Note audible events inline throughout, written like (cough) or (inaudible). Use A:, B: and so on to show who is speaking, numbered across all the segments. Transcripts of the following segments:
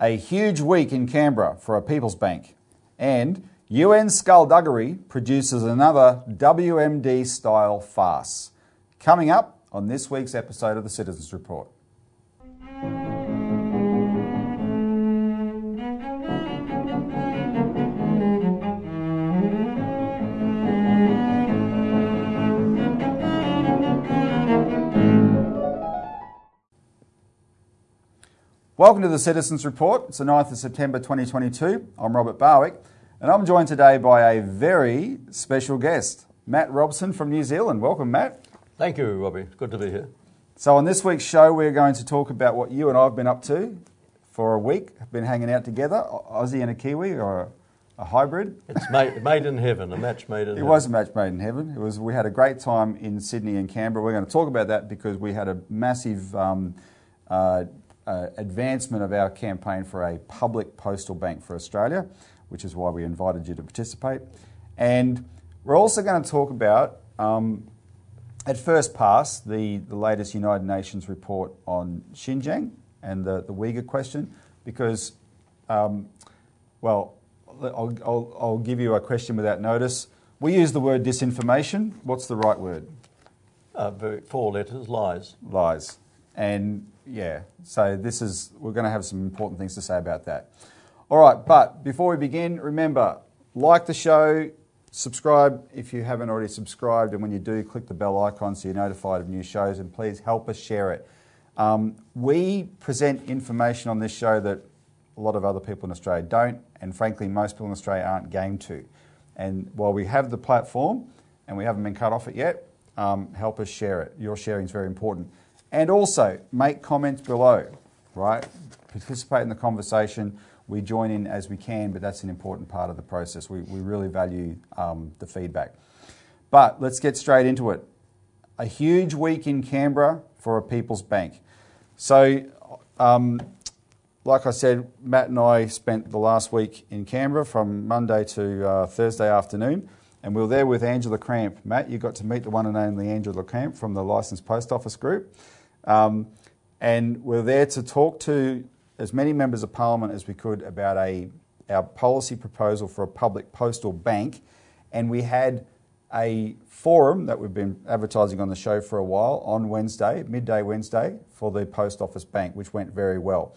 A: A huge week in Canberra for a People's Bank. And UN skullduggery produces another WMD style farce. Coming up on this week's episode of the Citizens Report. Welcome to the Citizens Report. It's the 9th of September 2022. I'm Robert Barwick, and I'm joined today by a very special guest, Matt Robson from New Zealand. Welcome, Matt.
B: Thank you, Robbie. It's good to be here.
A: So, on this week's show, we're going to talk about what you and I have been up to for a week. Been hanging out together, Aussie and a Kiwi, or a, a hybrid.
B: It's made, made in heaven, a match made in
A: It
B: heaven.
A: was a match made in heaven. It was. We had a great time in Sydney and Canberra. We're going to talk about that because we had a massive um, uh, uh, advancement of our campaign for a public postal bank for Australia, which is why we invited you to participate. And we're also going to talk about, um, at first pass, the, the latest United Nations report on Xinjiang and the, the Uyghur question, because, um, well, I'll, I'll, I'll give you a question without notice. We use the word disinformation. What's the right word?
B: Uh, four letters, lies.
A: lies. And yeah, so this is, we're going to have some important things to say about that. All right, but before we begin, remember, like the show, subscribe if you haven't already subscribed, and when you do, click the bell icon so you're notified of new shows, and please help us share it. Um, we present information on this show that a lot of other people in Australia don't, and frankly, most people in Australia aren't game to. And while we have the platform and we haven't been cut off it yet, um, help us share it. Your sharing is very important. And also, make comments below, right? Participate in the conversation. We join in as we can, but that's an important part of the process. We, we really value um, the feedback. But let's get straight into it. A huge week in Canberra for a People's Bank. So, um, like I said, Matt and I spent the last week in Canberra from Monday to uh, Thursday afternoon, and we were there with Angela Cramp. Matt, you got to meet the one and only Angela Cramp from the Licensed Post Office Group. Um, and we're there to talk to as many members of Parliament as we could about a, our policy proposal for a public postal bank. And we had a forum that we've been advertising on the show for a while on Wednesday, midday Wednesday, for the Post Office Bank, which went very well.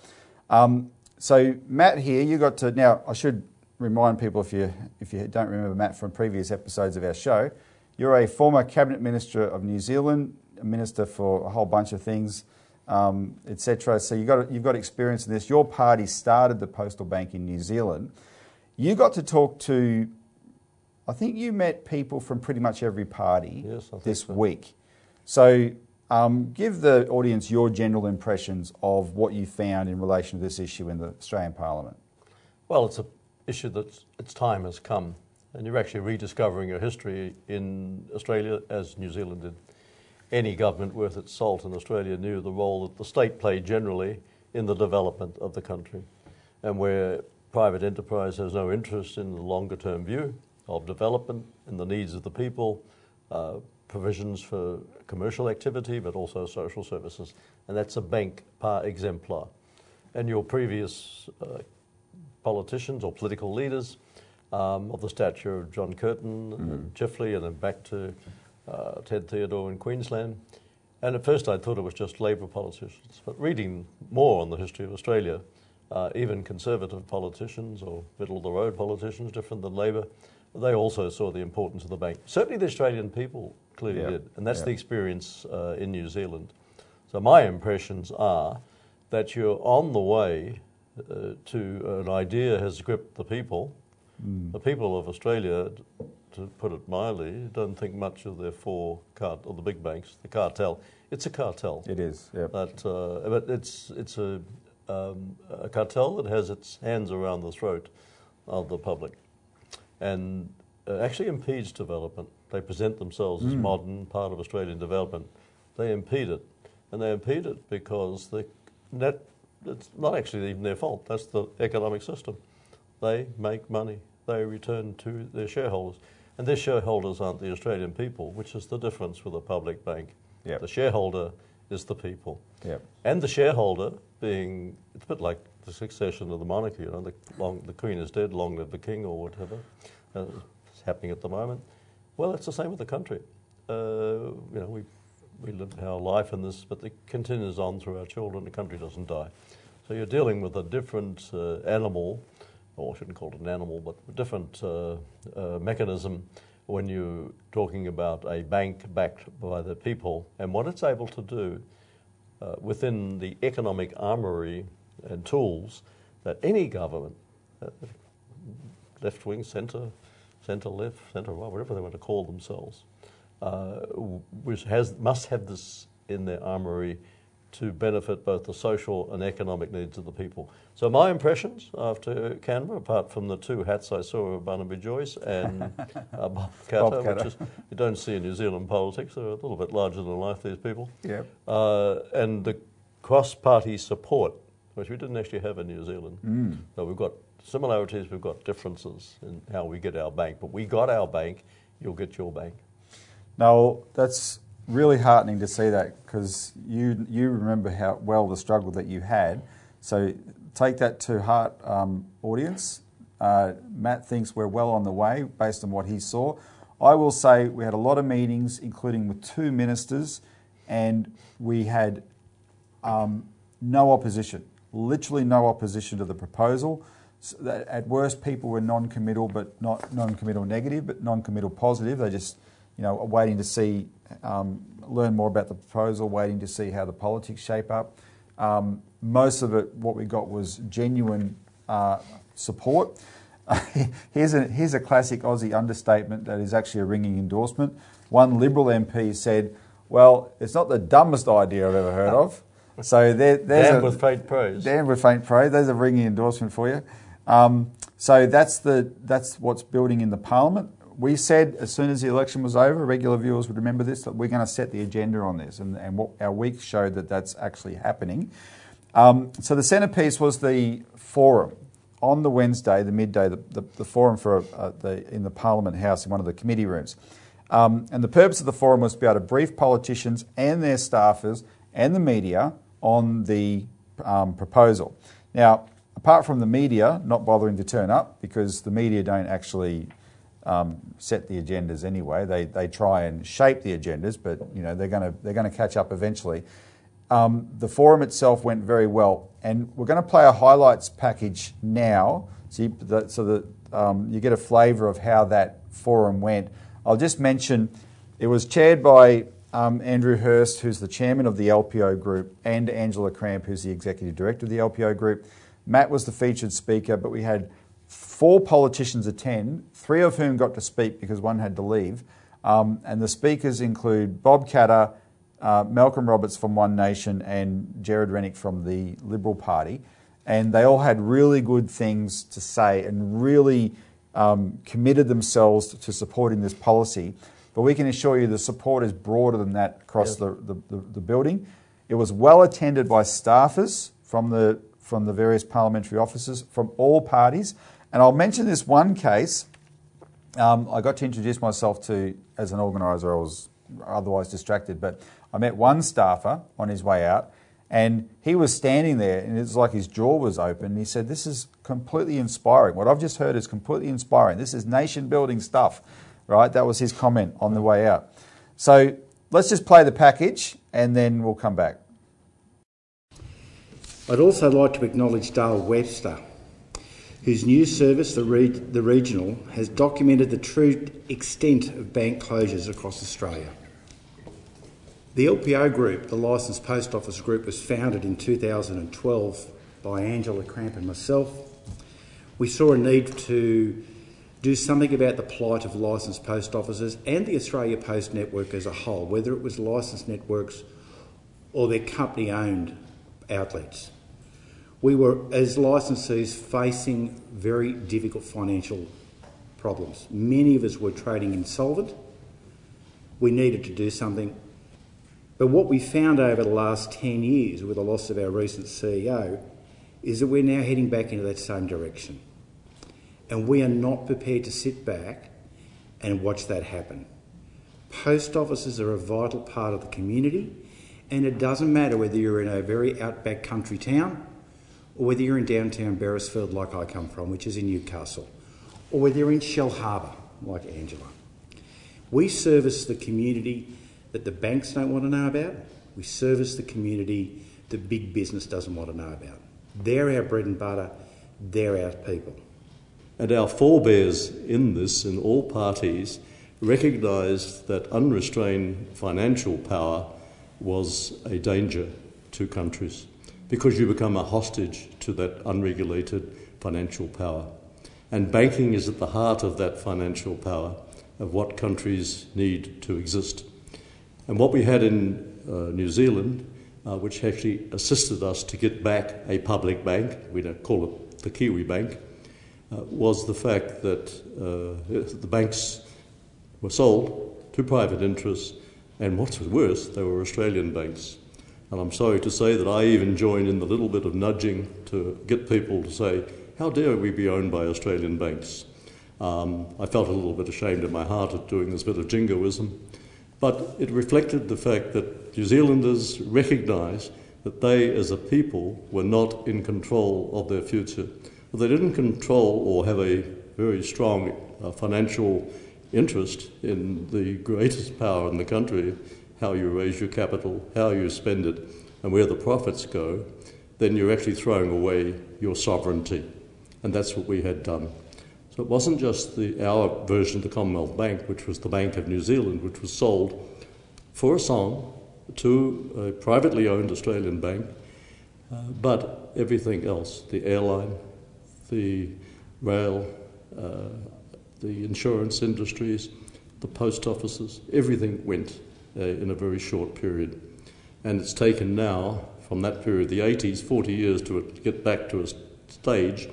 A: Um, so Matt here, you got to now. I should remind people if you if you don't remember Matt from previous episodes of our show, you're a former cabinet minister of New Zealand, minister for a whole bunch of things, um, etc. So you've got you've got experience in this. Your party started the postal bank in New Zealand. You got to talk to. I think you met people from pretty much every party
B: Yes,
A: this
B: so.
A: week. So um, give the audience your general impressions of what you found in relation to this issue in the Australian Parliament.
B: Well, it's an issue that its time has come, and you're actually rediscovering your history in Australia as New Zealand did. Any government worth its salt in Australia knew the role that the state played generally in the development of the country, and where private enterprise has no interest in the longer term view of development and the needs of the people, uh, provisions for commercial activity, but also social services. And that's a bank par exemplar. And your previous uh, politicians or political leaders um, of the stature of John Curtin and Chifley, and then back to uh, Ted Theodore in Queensland. And at first I thought it was just Labor politicians, but reading more on the history of Australia, uh, even conservative politicians or middle of the road politicians, different than Labor, they also saw the importance of the bank. Certainly the Australian people clearly
A: Yeah,
B: did, and that's
A: yeah.
B: the experience uh, in New Zealand. So my impressions are that you're on the way uh, to an idea has gripped the people. The people of Australia, to put it mildly, don't think much of their four cart or the big banks, the cartel. It's a cartel.
A: It is, yeah.
B: But, uh, but it's, it's a, um, a cartel that has its hands around the throat of the public and uh, actually impedes development. They present themselves as modern, part of Australian development. They impede it. And they impede it because the net, it's not actually even their fault. That's the economic system. They make money. They return to their shareholders. And their shareholders aren't the Australian people, which is the difference with a public bank.
A: Yep.
B: The shareholder is the people.
A: Yep.
B: And the shareholder being, it's a bit like the succession of the monarchy. You know, the, long, the Queen is dead, long live the King, or whatever. Uh, it's happening at the moment. Well, it's the same with the country. Uh, you know, we we live our life in this, but it continues on through our children. The country doesn't die. So you're dealing with a different uh, animal, or I shouldn't call it an animal, but a different uh, uh, mechanism when you're talking about a bank backed by the people. And what it's able to do uh, within the economic armory and tools that any government, uh, left wing, centre, centre left, centre right, whatever they want to call themselves, uh, which has, must have this in their armory to benefit both the social and economic needs of the people. So my impressions after Canberra, apart from the two hats I saw of Barnaby Joyce and (laughs) uh, Bob Katter, which is you don't see in New Zealand politics, they're a little bit larger than life, these people.
A: Yep.
B: Uh, and the cross-party support, which we didn't actually have in New Zealand.
A: Mm.
B: So we've got similarities, we've got differences in how we get our bank. But we got our bank, you'll get your bank.
A: No, that's really heartening to see that because you you remember how well the struggle that you had. So take that to heart, um, audience. Uh, Matt thinks we're well on the way based on what he saw. I will say we had a lot of meetings, including with two ministers, and we had um, no opposition, literally no opposition to the proposal. So at worst, people were non-committal, but not non-committal negative, but non-committal positive. They just, you know, waiting to see, um, learn more about the proposal, waiting to see how the politics shape up. Um, most of it, what we got was genuine uh, support. (laughs) here's, a, here's a classic Aussie understatement that is actually a ringing endorsement. One Liberal MP said, Well, it's not the dumbest idea I've ever heard of. (laughs) So there, there's
B: Damned
A: a,
B: with faint praise.
A: Damned with faint praise. There's a ringing endorsement for you. Um, so that's the that's what's building in the parliament. We said as soon as the election was over, regular viewers would remember this that we're going to set the agenda on this, and, and what our week showed that that's actually happening. Um, so the centrepiece was the forum on the Wednesday, the midday, the, the, the forum for uh, the, in the Parliament House in one of the committee rooms. Um, and the purpose of the forum was to be able to brief politicians and their staffers and the media on the um, proposal. Now, apart from the media not bothering to turn up because the media don't actually um, set the agendas anyway. They, they try and shape the agendas, but you know they're going to they're going to catch up eventually. Um, the forum itself went very well, and we're going to play a highlights package now, so, you, the, so that um, you get a flavour of how that forum went. I'll just mention it was chaired by um, Andrew Hurst, who's the chairman of the LPO group, and Angela Cramp, who's the executive director of the LPO group. Matt was the featured speaker, but we had four politicians attend, three of whom got to speak because one had to leave. Um, and the speakers include Bob Katter, uh, Malcolm Roberts from One Nation, and Gerard Rennick from the Liberal Party. And they all had really good things to say and really um, committed themselves to supporting this policy. But we can assure you the support is broader than that across the, the, the, the building. It was well attended by staffers from the, from the various parliamentary offices from all parties. And I'll mention this one case. Um, I got to introduce myself to as an organiser. I was otherwise distracted, but I met one staffer on his way out, and he was standing there, and it's like his jaw was open. And he said, "This is completely inspiring. What I've just heard is completely inspiring. This is nation-building stuff." Right? That was his comment on the way out. So let's just play the package, and then we'll come back.
C: I'd also like to acknowledge Dale Webster, whose news service, the, Re- the Regional, has documented the true extent of bank closures across Australia. The LPO Group, the Licensed Post Office Group, was founded in 2012 by Angela Cramp and myself. We saw a need to do something about the plight of licensed post offices and the Australia Post network as a whole, whether it was licensed networks or their company owned outlets we were, as licensees, facing very difficult financial problems. Many of us were trading insolvent. We needed to do something. But what we found over the last 10 years with the loss of our recent CEO is that we're now heading back into that same direction. And we are not prepared to sit back and watch that happen. Post offices are a vital part of the community, and it doesn't matter whether you're in a very outback country town or whether you're in downtown Beresfield, like I come from, which is in Newcastle, or whether you're in Shellharbour, like Angela. We service the community that the banks don't want to know about. We service the community that big business doesn't want to know about. They're our bread and butter, they're our people.
B: And our forebears in this, in all parties, recognised that unrestrained financial power was a danger to countries because you become a hostage to that unregulated financial power. And banking is at the heart of that financial power of what countries need to exist. And what we had in uh, New Zealand, uh, which actually assisted us to get back a public bank, we don't call it the Kiwi Bank, uh, was the fact that uh, (laughs) the banks were sold to private interests, and what was worse, they were Australian banks. And I'm sorry to say that I even joined in the little bit of nudging to get people to say, how dare we be owned by Australian banks? Um, I felt a little bit ashamed in my heart at doing this bit of jingoism, but it reflected the fact that New Zealanders recognised that they, as a people, were not in control of their future. Well, they didn't control or have a very strong uh, financial interest in the greatest power in the country, how you raise your capital, how you spend it, and where the profits go, then you're actually throwing away your sovereignty. And that's what we had done. So it wasn't just the, our version of the Commonwealth Bank, which was the Bank of New Zealand, which was sold for a song to a privately owned Australian bank, uh, but everything else the airline, the rail, uh, the insurance industries, the post offices, everything went uh, in a very short period. And it's taken now, from that period, the 80s, 40 years to get back to a stage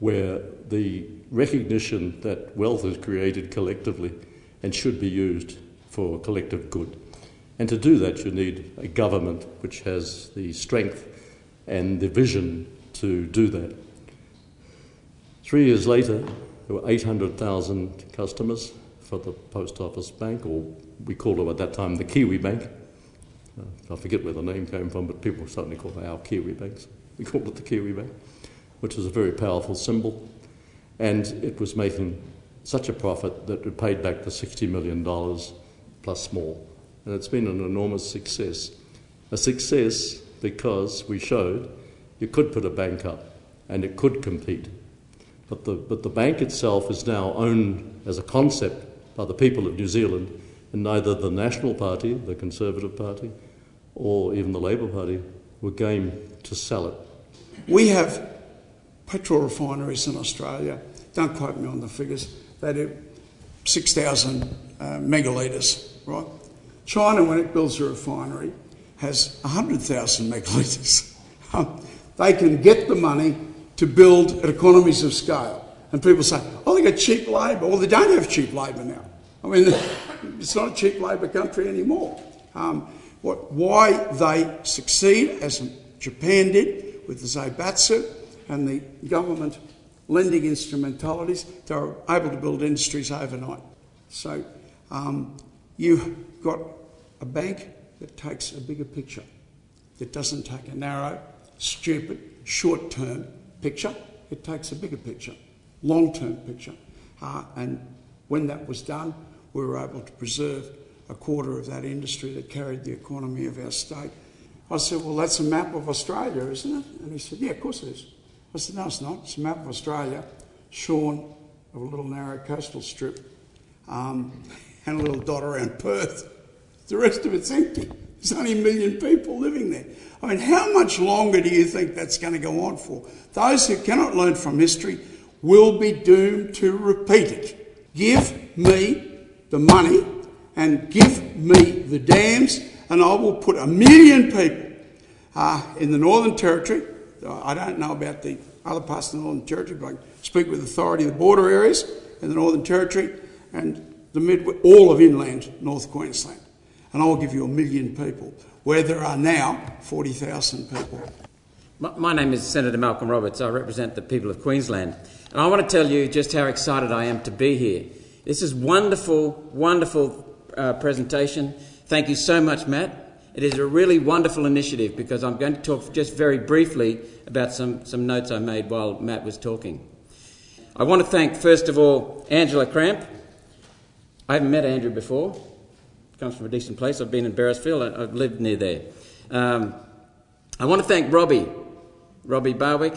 B: where the recognition that wealth is created collectively and should be used for collective good. And to do that, you need a government which has the strength and the vision to do that. Three years later, there were 800,000 customers for the Post Office Bank, or we called it at that time the Kiwi Bank. Uh, I forget where the name came from, but people suddenly called it our Kiwi Banks. We called it the Kiwi Bank, which was a very powerful symbol. And it was making such a profit that it paid back the $60 million plus more. And it's been an enormous success. A success because we showed you could put a bank up and it could compete. But the, but the bank itself is now owned as a concept by the people of New Zealand, and neither the National Party, the Conservative Party, or even the Labour Party were game to sell it.
D: We have petrol refineries in Australia, don't quote me on the figures, they do 6,000 uh, megalitres, right? China, when it builds a refinery, has 100,000 megalitres. Um, they can get the money to build at economies of scale. And people say, oh, they got cheap labour. Well, they don't have cheap labour now. I mean, (laughs) it's not a cheap labour country anymore. Um, what, why they succeed, as Japan did with the Zaibatsu and the government lending instrumentalities, they were able to build industries overnight. So um, you've got a bank that takes a bigger picture, that doesn't take a narrow, stupid, short term picture, it takes a bigger picture, long term picture. Uh, and when that was done, we were able to preserve a quarter of that industry that carried the economy of our state. I said, Well, that's a map of Australia, isn't it? And he said, Yeah, of course it is. I said, No, it's not. It's a map of Australia, shorn of a little narrow coastal strip um, and a little dot around Perth. The rest of it's empty. There's only a million people living there. I mean, how much longer do you think that's going to go on for? Those who cannot learn from history will be doomed to repeat it. Give me the money and give me the dams, and I will put a million people uh, in the Northern Territory. I don't know about the other parts of the Northern Territory, but I speak with authority of the border areas in the Northern Territory and the mid, all of inland North Queensland. And I'll give you a million people where there are now 40,000 people.
E: My name is Senator Malcolm Roberts. I represent the people of Queensland. And I want to tell you just how excited I am to be here. This is wonderful, wonderful uh, presentation. Thank you so much, Matt. It is a really wonderful initiative because I'm going to talk just very briefly about some, some notes I made while Matt was talking. I want to thank, first of all, Angela Cramp. I haven't met Andrew before. Comes from a decent place. I've been in Beresfield. I've lived near there. Um, I want to thank Robbie, Robbie Barwick,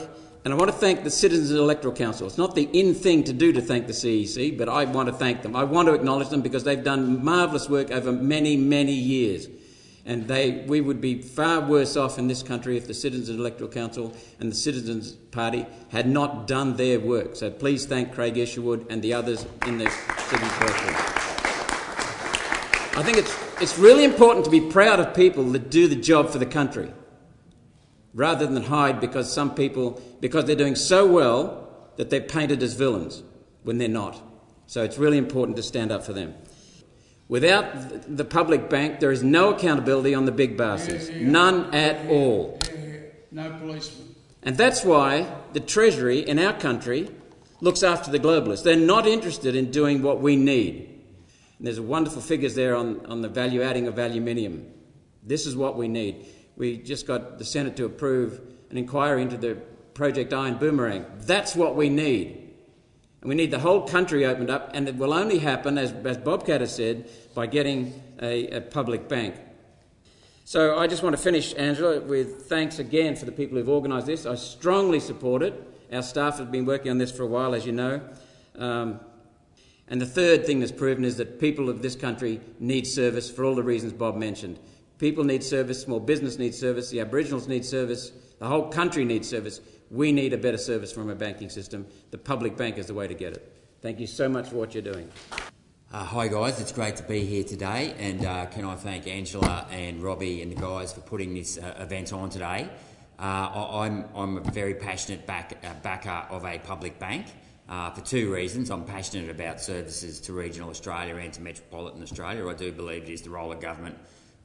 E: and I want to thank the Citizens Electoral Council. It's not the in thing to do to thank the CEC, but I want to thank them. I want to acknowledge them because they've done marvellous work over many, many years. And they, we would be far worse off in this country if the Citizens Electoral Council and the Citizens Party had not done their work. So please thank Craig Isherwood and the others in the Citizens Electoral. I think it's, it's really important to be proud of people that do the job for the country rather than hide because some people, because they're doing so well that they're painted as villains when they're not. So it's really important to stand up for them. Without the public bank, there is no accountability on the big bosses. None at all.
D: No policemen.
E: And that's why the Treasury in our country looks after the globalists. They're not interested in doing what we need. And there's wonderful figures there on, on the value adding of aluminium. This is what we need. We just got the Senate to approve an inquiry into the Project Iron Boomerang. That's what we need. And we need the whole country opened up, and it will only happen, as, as Bob Katter has said, by getting a, a public bank. So I just want to finish, Angela, with thanks again for the people who've organised this. I strongly support it. Our staff have been working on this for a while, as you know. Um, and the third thing that's proven is that people of this country need service for all the reasons Bob mentioned. People need service, small business needs service, the Aboriginals need service, the whole country needs service. We need a better service from a banking system. The public bank is the way to get it. Thank you so much for what you're doing.
F: Uh, hi guys, it's great to be here today, and uh, can I thank Angela and Robbie and the guys for putting this uh, event on today. Uh, I, I'm, I'm a very passionate back, uh, backer of a public bank uh, for two reasons. I'm passionate about services to regional Australia and to metropolitan Australia. I do believe it is the role of government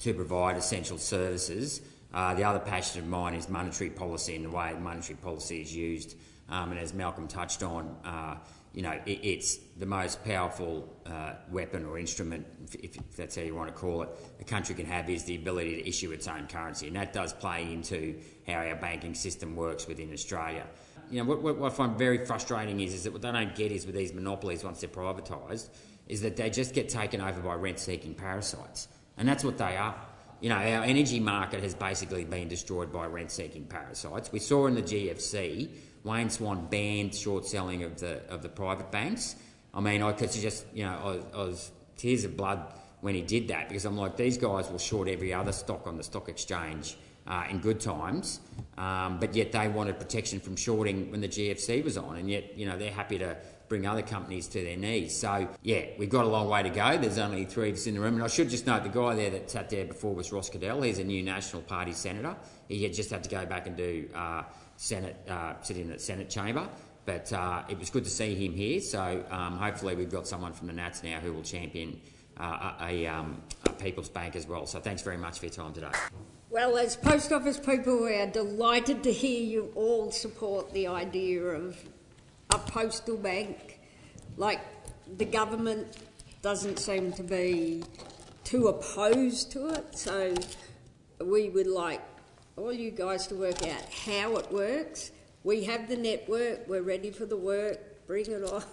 F: to provide essential services uh, the other passion of mine is monetary policy and the way monetary policy is used. Um, and as Malcolm touched on, uh, you know, it, it's the most powerful uh, weapon or instrument, if, if, that's how you want to call it, a country can have is the ability to issue its own currency. And that does play into how our banking system works within Australia. You know, what, what I find very frustrating is, is that what they don't get is with these monopolies once they're privatised, is that they just get taken over by rent-seeking parasites. And that's what they are you know, our energy market has basically been destroyed by rent-seeking parasites. We saw in the GFC, Wayne Swan banned short selling of the of the private banks. I mean, I could just, you know, I was, I was tears of blood when he did that because I'm like, these guys will short every other stock on the stock exchange uh, in good times, um, but yet they wanted protection from shorting when the GFC was on, and yet, you know, they're happy to bring other companies to their knees. So, yeah, we've got a long way to go. There's only three of us in the room. And I should just note the guy there that sat there before was Ross Cadell. He's a new National Party senator. He had just had to go back and do uh, Senate, uh, sit in the Senate chamber. But uh, it was good to see him here. So um, hopefully we've got someone from the Nats now who will champion uh, a, um, a People's Bank as well. So thanks very much for your time today.
G: Well, as post office people, we are delighted to hear you all support the idea of a postal bank. Like the government doesn't seem to be too opposed to it, so we would like all you guys to work out how it works. We have the network, we're ready for the work, bring it on.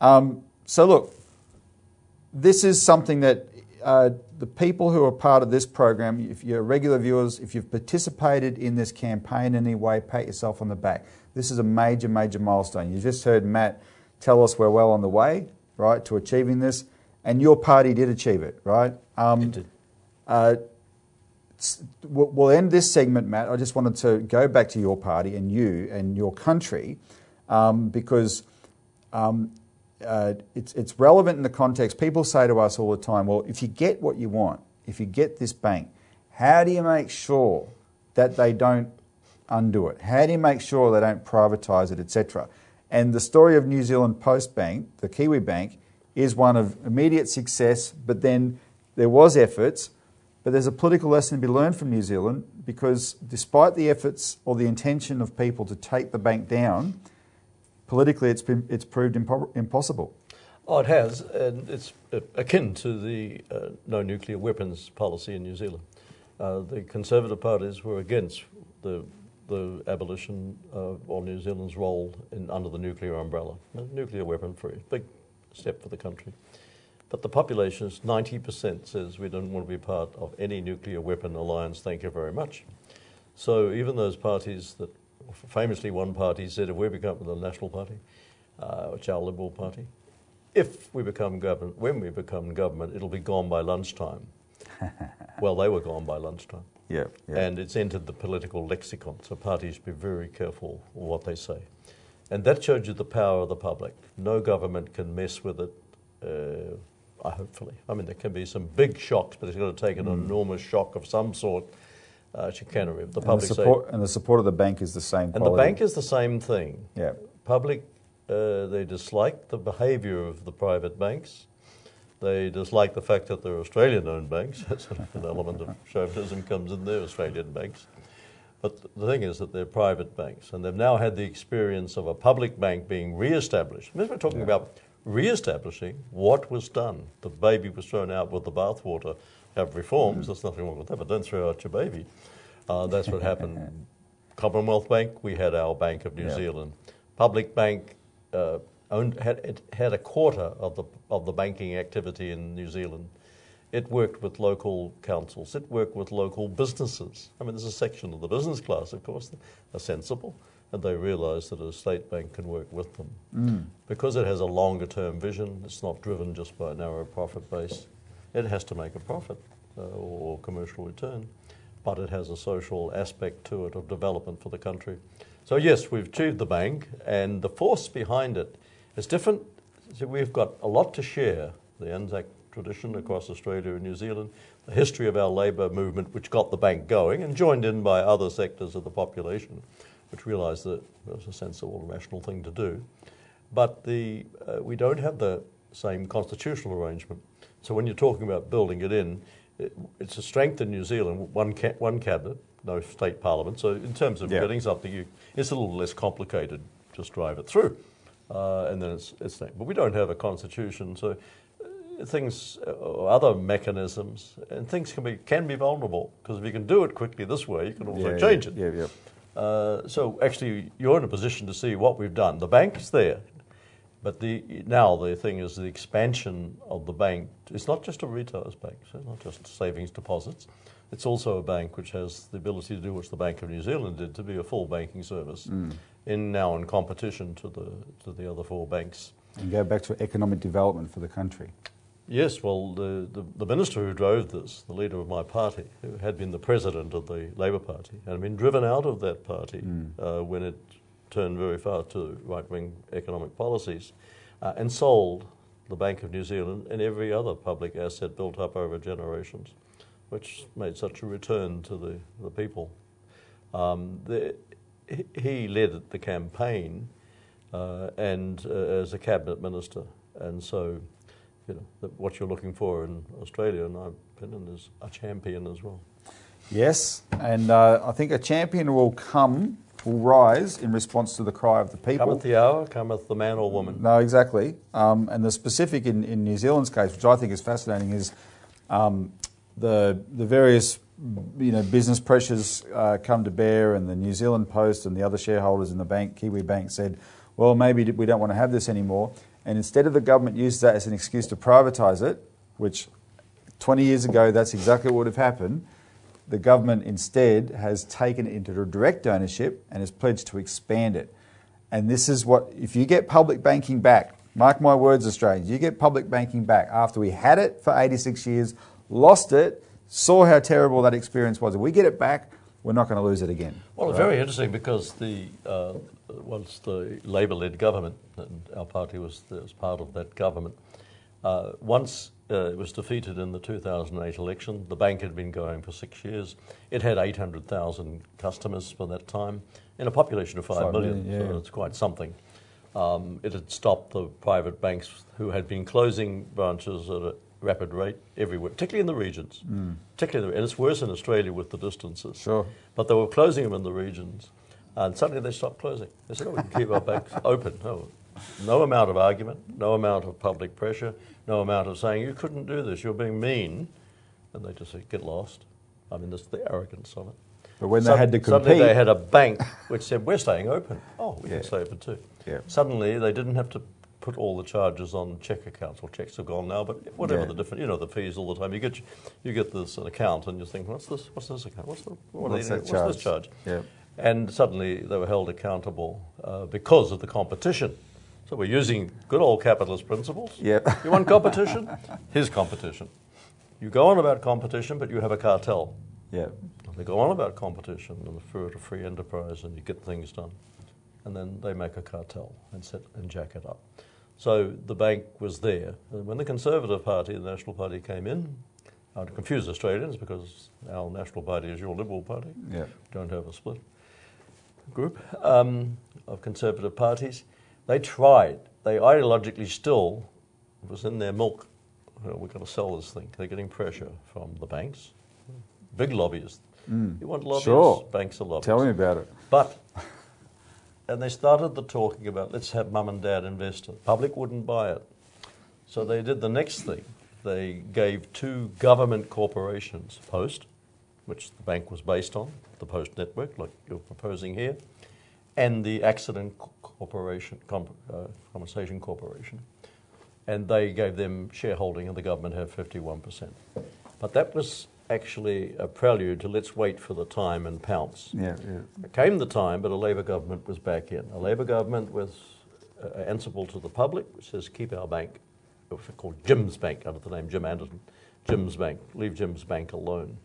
A: Um, so, look, this is something that uh, the people who are part of this program, if you're regular viewers, if you've participated in this campaign in any way, pat yourself on the back. This is a major, major milestone. You just heard Matt tell us we're well on the way, right, to achieving this, and your party did achieve it, right?
B: Um, it did.
A: Uh, we'll end this segment, Matt. I just wanted to go back to your party and you and your country um, because um, uh, it's, it's relevant in the context. People say to us all the time, well, if you get what you want, if you get this bank, how do you make sure that they don't undo it? How do you make sure they don't privatise it, etc.? And the story of New Zealand Post Bank, the Kiwi Bank, is one of immediate success, but then there was efforts, but there's a political lesson to be learned from New Zealand because despite the efforts or the intention of people to take the bank down, politically it's, been, it's proved impo- impossible.
B: Oh, it has, and it's akin to the uh, no nuclear weapons policy in New Zealand. Uh, the Conservative parties were against the the abolition of or New Zealand's role in, under the nuclear umbrella, nuclear weapon free, big step for the country. But the population is 90% says we don't want to be part of any nuclear weapon alliance. Thank you very much. So even those parties that famously one party said if we become the National Party, uh, which our Liberal Party, if we become government, when we become government, it'll be gone by lunchtime. (laughs) well, they were gone by lunchtime.
A: Yeah, yeah.
B: And it's entered the political lexicon, so parties should be very careful what they say. And that shows you the power of the public. No government can mess with it, uh, hopefully. I mean, there can be some big shocks, but it's going to take an enormous shock of some sort, uh, chicanery. The
A: and, the
B: public say-
A: support, and the support of the bank is the same. Thing.
B: And the bank is the same thing.
A: Yeah.
B: Public, uh, they dislike the behaviour of the private banks. They dislike the fact that they're Australian owned banks. (laughs) That's an element of chauvinism comes in there, Australian banks. But the thing is that they're private banks, and they've now had the experience of a public bank being re established. We're talking about re establishing what was done. The baby was thrown out with the bathwater. Have reforms, there's nothing wrong with that, but don't throw out your baby. Uh, that's what happened. (laughs) Commonwealth Bank, we had our Bank of New
A: Yeah.
B: Zealand. Public Bank uh, owned, had, it had a quarter of the, of the banking activity in New Zealand. It worked with local councils. It worked with local businesses. I mean, there's a section of the business class, of course, that are sensible, and they realise that a state bank can work with them. Because it has a longer term vision, it's not driven just by a narrow profit base. It has to make a profit uh, or commercial return, but it has a social aspect to it of development for the country. So, yes, we've achieved the bank, and the force behind it is different. So we've got a lot to share the Anzac tradition across Australia and New Zealand, the history of our labour movement, which got the bank going, and joined in by other sectors of the population, which realised that it was a sensible, and rational thing to do. But the, uh, we don't have the same constitutional arrangement. So when you're talking about building it in, it, it's a strength in New Zealand, one, ca- one cabinet, no state parliament. So in terms of
A: Yeah.
B: getting something, you, it's a little less complicated. Just drive it through, uh, and then it's, it's there. But we don't have a constitution, so uh, things uh, other mechanisms and things can be can be vulnerable because if you can do it quickly this way, you can also
A: yeah,
B: change
A: yeah,
B: it.
A: Yeah, yeah.
B: Uh, so actually, you're in a position to see what we've done. The bank is there, but the, now the thing is the expansion of the bank. It's not just a retailer's bank, so not just savings deposits. It's also a bank which has the ability to do what the Bank of New Zealand did to be a full banking service, in now in competition to the to the other four banks.
A: And go back to economic development for the country.
B: Yes, well, the, the, the minister who drove this, the leader of my party, who had been the president of the Labour Party, had been driven out of that party uh, when it turned very far to right wing economic policies, uh, and sold the Bank of New Zealand and every other public asset built up over generations, which made such a return to the, the people. Um, the, he- led the campaign uh, and uh, as a cabinet minister, and so you know that what you're looking for in Australia, in my opinion, is a champion as well.
A: Yes, and uh, I think a champion will come, will rise in response to the cry of the people.
B: Cometh the hour, cometh the man or woman.
A: No, exactly. Um, and the specific in, in New Zealand's case, which I think is fascinating, is um, the the various you know business pressures uh, come to bear, and the New Zealand Post and the other shareholders in the bank, Kiwi Bank, said, "Well, maybe we don't want to have this anymore." And instead of the government using that as an excuse to privatise it, which 20 years ago that's exactly what would have happened. The government instead has taken it into direct ownership and has pledged to expand it. And this is what, if you get public banking back, mark my words, Australians, you get public banking back after we had it for 86 years, lost it, saw how terrible that experience was. If we get it back, we're not going to lose it again.
B: Well, it's very interesting because the uh, once the Labor-led government, and our party was, was part of that government, uh, once uh, it was defeated in the 2008 election, the bank had been going for six years. It had 800,000 customers for that time in a population of five
A: Five
B: million,
A: million, yeah.
B: so it's quite something. Um, it had stopped the private banks who had been closing branches at a rapid rate everywhere, particularly in the regions. Hmm. Particularly, in the, and it's worse in Australia with the distances.
A: Sure.
B: But they were closing them in the regions, and suddenly they stopped closing. They said, "Oh, we can keep our banks (laughs) open." Oh, no amount of argument, no amount of public pressure, no amount of saying you couldn't do this, you're being mean, and they just get lost. I mean, that's the arrogance of it.
A: But when they had to compete, Suddenly
B: they had a bank which said, we're staying open. Oh, we
A: Yeah.
B: can stay open too.
A: Yeah.
B: Suddenly they didn't have to put all the charges on check accounts. Well, checks are gone now, but whatever
A: Yeah.
B: the different, you know, the fees all the time. You get, you get this an account and you think, what's this, what's this account? What's, the, what
A: What's
B: they- what's this
A: charge?
B: charge?
A: Yeah.
B: And suddenly they were held accountable uh, because of the competition. So we're using good old capitalist principles.
A: Yep. (laughs)
B: You want competition? Here's competition. You go on about competition, but you have a cartel.
A: yeah,
B: They go on about competition and the fruit of free enterprise, and you get things done. And then they make a cartel and set and jack it up. So the bank was there. And when the Conservative Party, the National Party, came in, I would confuse Australians because our National Party is your Liberal Party.
A: yeah,
B: Don't have a split group um, of Conservative parties. They tried. They ideologically still it was in their milk. We've got to sell this thing. They're getting pressure from the banks, big lobbyists. You want lobbyists?
A: Sure.
B: Banks are lobbyists.
A: Tell me about it.
B: But, (laughs) and they started the talking about let's have mum and dad invest it. Public wouldn't buy it. So they did the next thing. They gave two government corporations, Post, which the bank was based on, the Post network, like you're proposing here, and the Accident Corporation, Com- uh, Compensation Corporation. And they gave them shareholding, and the government had 51%. But that was actually a prelude to let's wait for the time and pounce.
A: Yeah, yeah,
B: It came the time, but a Labor government was back in. A Labor government was uh, answerable to the public, which says keep our bank, which we called Jim's Bank under the name Jim Anderton. Jim's Bank, leave Jim's Bank alone.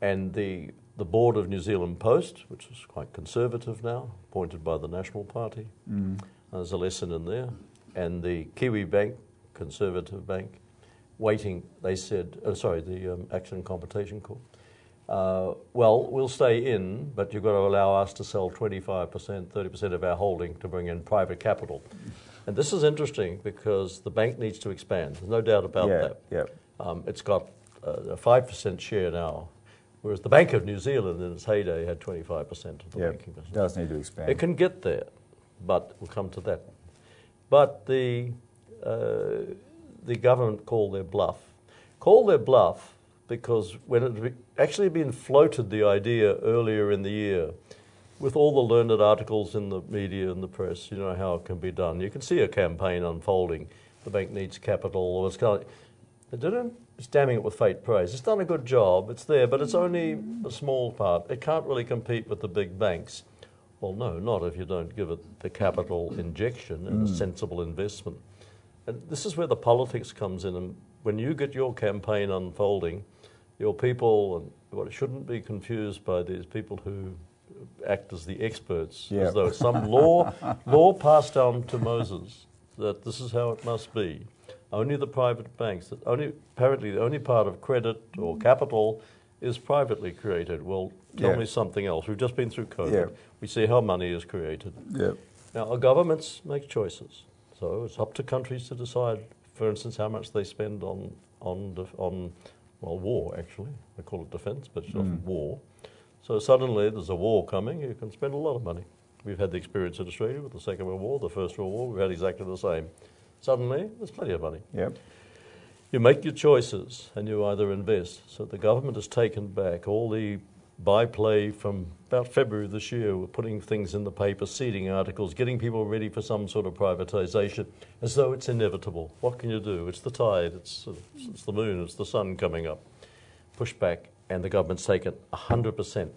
B: And the, the board of New Zealand Post, which is quite conservative now, appointed by the National Party, there's a lesson in there. And the Kiwi Bank, Conservative Bank, waiting, they said, oh, sorry, the um, Accident Compensation Court, Uh, well, we'll stay in, but you've got to allow us to sell 25%, 30% of our holding to bring in private capital. And this is interesting because the bank needs to expand. There's no doubt about
A: yeah,
B: that.
A: yeah.
B: Um, it's got uh, a 5% share now, whereas the Bank of New Zealand in its heyday had 25% of the
A: yeah.
B: banking business.
A: Does need to expand.
B: It can get there, but we'll come to that. But the, uh, the government called their bluff. Called their bluff because when it had actually been floated the idea earlier in the year, with all the learned articles in the media and the press, you know how it can be done. You can see a campaign unfolding. The bank needs capital, or it's kind of, they didn't. It's damning it with faint praise. It's done a good job. It's there, but it's only a small part. It can't really compete with the big banks. Well, no, not if you don't give it the capital injection and a mm. sensible investment. And this is where the politics comes in. And when you get your campaign unfolding, your people and what shouldn't be confused by these people who act as the experts,
A: Yeah.
B: as though some law (laughs) law passed down to Moses that this is how it must be. Only the private banks, that only apparently the only part of credit or capital is privately created. Well, tell
A: Yeah.
B: me something else. We've just been through COVID.
A: Yeah.
B: We see how money is created.
A: yeah,
B: Now, our governments make choices, so it's up to countries to decide, for instance, how much they spend on on on well war. Actually, they call it defence, but it's often mm. war. So suddenly, there's a war coming. You can spend a lot of money. We've had the experience in Australia with the Second World War, the First World War. We've had exactly the same. Suddenly, there's plenty of money.
A: yeah.
B: You make your choices and you either invest. So the government has taken back all the byplay from about February this year. We're putting things in the paper, seeding articles, getting people ready for some sort of privatisation as though it's inevitable. What can you do? It's the tide, it's, uh, it's the moon, it's the sun coming up. Push back, and the government's taken 100%.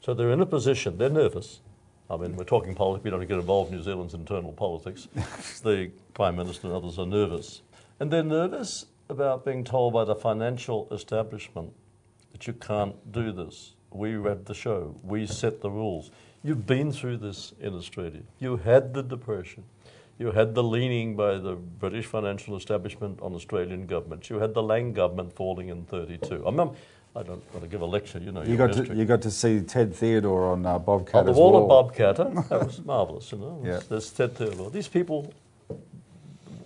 B: So they're in a position, they're nervous. I mean, we're talking politics, we don't get involved in New Zealand's internal politics. the Prime Minister and others are nervous. And they're nervous about being told by the financial establishment that you can't do this. We ran the show, we set the rules. You've been through this in Australia. You had the depression. You had the leaning by the British financial establishment on Australian governments. You had the Lang government falling in 32. I remember, I don't want to give a lecture, you know.
A: You got to you got to see Ted Theodore on uh, Bob
B: On the wall,
A: wall.
B: of Bob Katter. (laughs) That was marvellous, you know.
A: Yeah.
B: There's Ted Theodore. These people,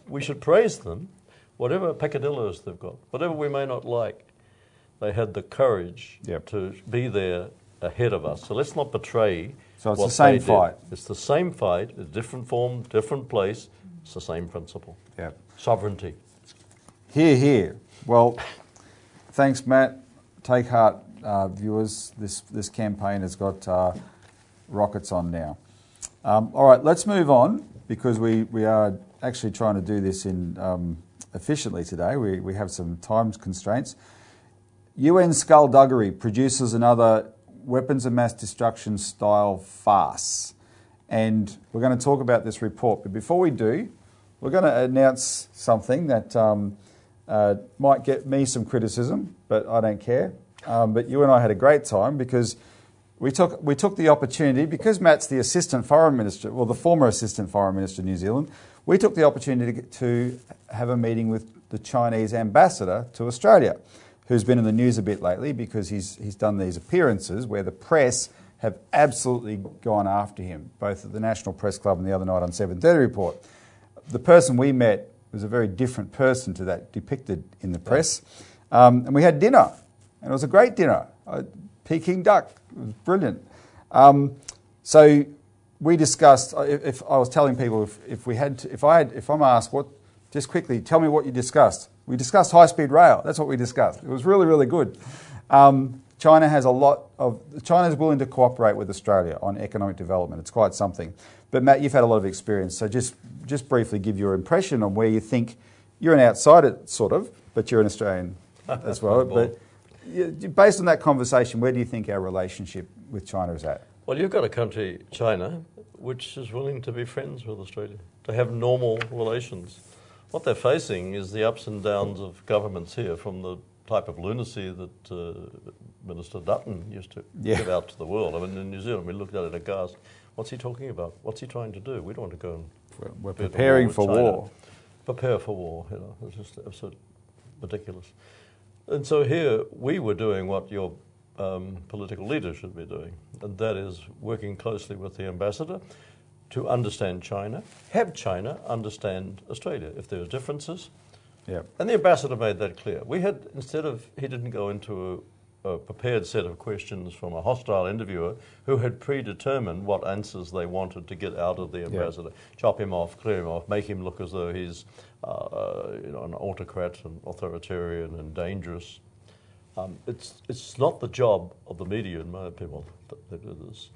B: we should praise them, whatever peccadillos they've got, whatever we may not like, they had the courage
A: Yep.
B: to be there ahead of us. So let's not betray.
A: So it's the same
B: did.
A: fight.
B: It's the same fight, a different form, different place, It's the same principle.
A: Yeah.
B: Sovereignty.
A: Here, here. Well, thanks, Matt. Take heart, uh, viewers. This this campaign has got uh, rockets on now. Um, all right, let's move on because we, we are actually trying to do this in um, efficiently today. We, we have some time constraints. UN skullduggery produces another weapons of mass destruction style farce. And we're going to talk about this report. But before we do, we're going to announce something that um, uh, might get me some criticism, but I don't care. Um, but you and I had a great time because we took, we took the opportunity, because Matt's the Assistant Foreign Minister, well, the former Assistant Foreign Minister of New Zealand, we took the opportunity to, to have a meeting with the Chinese ambassador to Australia, who's been in the news a bit lately because he's, he's done these appearances where the press have absolutely gone after him, both at the National Press Club and the other night on 7.30 Report. The person we met was a very different person to that depicted in the press. Um, and we had dinner, and it was a great dinner. Uh, Peking duck, it was brilliant. Um, so we discussed. uh, If, if I was telling people, if, if we had, to, if I had, if I'm asked, what, just quickly, tell me what you discussed. We discussed high-speed rail. That's what we discussed. It was really, really good. Um, China has a lot of. China is willing to cooperate with Australia on economic development. It's quite something. But Matt, you've had a lot of experience, so just just briefly give your impression on where you think you're an outsider, sort of, but you're an Australian as well. (laughs) but based on that conversation, where do you think our relationship with China is at?
B: Well, you've got a country, China, which is willing to be friends with Australia, to have normal relations. What they're facing is the ups and downs of governments here, from the type of lunacy that uh, Minister Dutton used to
A: Yeah.
B: give out to the world. I mean, in New Zealand, we looked at it aghast. What's he talking about? What's he trying to do? We don't want to go and
A: We're- We're preparing
B: with
A: for
B: China.
A: war.
B: Prepare for war, you know. It's just absolute ridiculous. And so here we were doing what your um, political leaders should be doing, and that is working closely with the ambassador to understand China, have China understand Australia if there are differences.
A: Yeah.
B: And the ambassador made that clear. We had, instead of, he didn't go into a, a prepared set of questions from a hostile interviewer who had predetermined what answers they wanted to get out of the ambassador. Chop him off, clear him off, make him look as though he's uh, uh, you know, an autocrat and authoritarian and dangerous. Um, it's, it's not the job of the media, in my opinion, that, that it is,